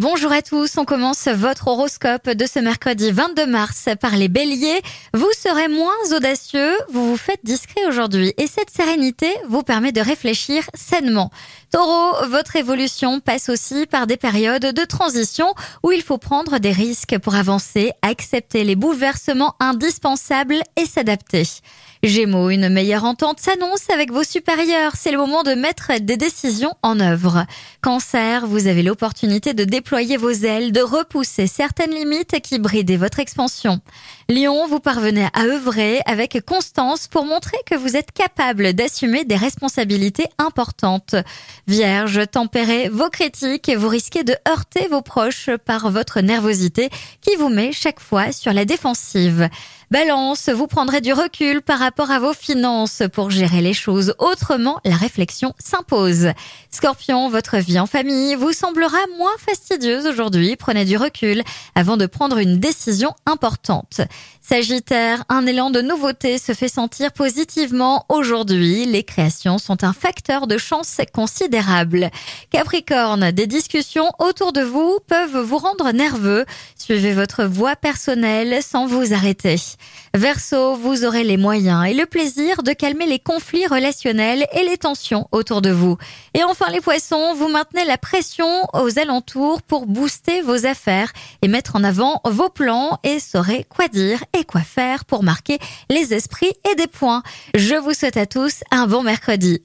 Bonjour à tous, on commence votre horoscope de ce mercredi 22 mars par les béliers. Vous serez moins audacieux, vous vous faites discret aujourd'hui et cette sérénité vous permet de réfléchir sainement. Taureau, votre évolution passe aussi par des périodes de transition où il faut prendre des risques pour avancer, accepter les bouleversements indispensables et s'adapter. Gémeaux, une meilleure entente s'annonce avec vos supérieurs. C'est le moment de mettre des décisions en œuvre. Cancer, vous avez l'opportunité de déployer vos ailes, de repousser certaines limites qui bridaient votre expansion. Lion, vous parvenez à œuvrer avec constance pour montrer que vous êtes capable d'assumer des responsabilités importantes. Vierge, tempérez vos critiques et vous risquez de heurter vos proches par votre nervosité qui vous met chaque fois sur la défensive. Balance, vous prendrez du recul par rapport à vos finances pour gérer les choses autrement, la réflexion s'impose. Scorpion, votre vie en famille vous semblera moins fastidieuse aujourd'hui, prenez du recul avant de prendre une décision importante. Sagittaire, un élan de nouveauté se fait sentir positivement aujourd'hui, les créations sont un facteur de chance considérable. Capricorne, des discussions autour de vous peuvent vous rendre nerveux, suivez votre voie personnelle sans vous arrêter. Verseau, vous aurez les moyens et le plaisir de calmer les conflits relationnels et les tensions autour de vous. Et enfin les poissons, vous maintenez la pression aux alentours pour booster vos affaires et mettre en avant vos plans et saurez quoi dire et quoi faire pour marquer les esprits et des points. Je vous souhaite à tous un bon mercredi.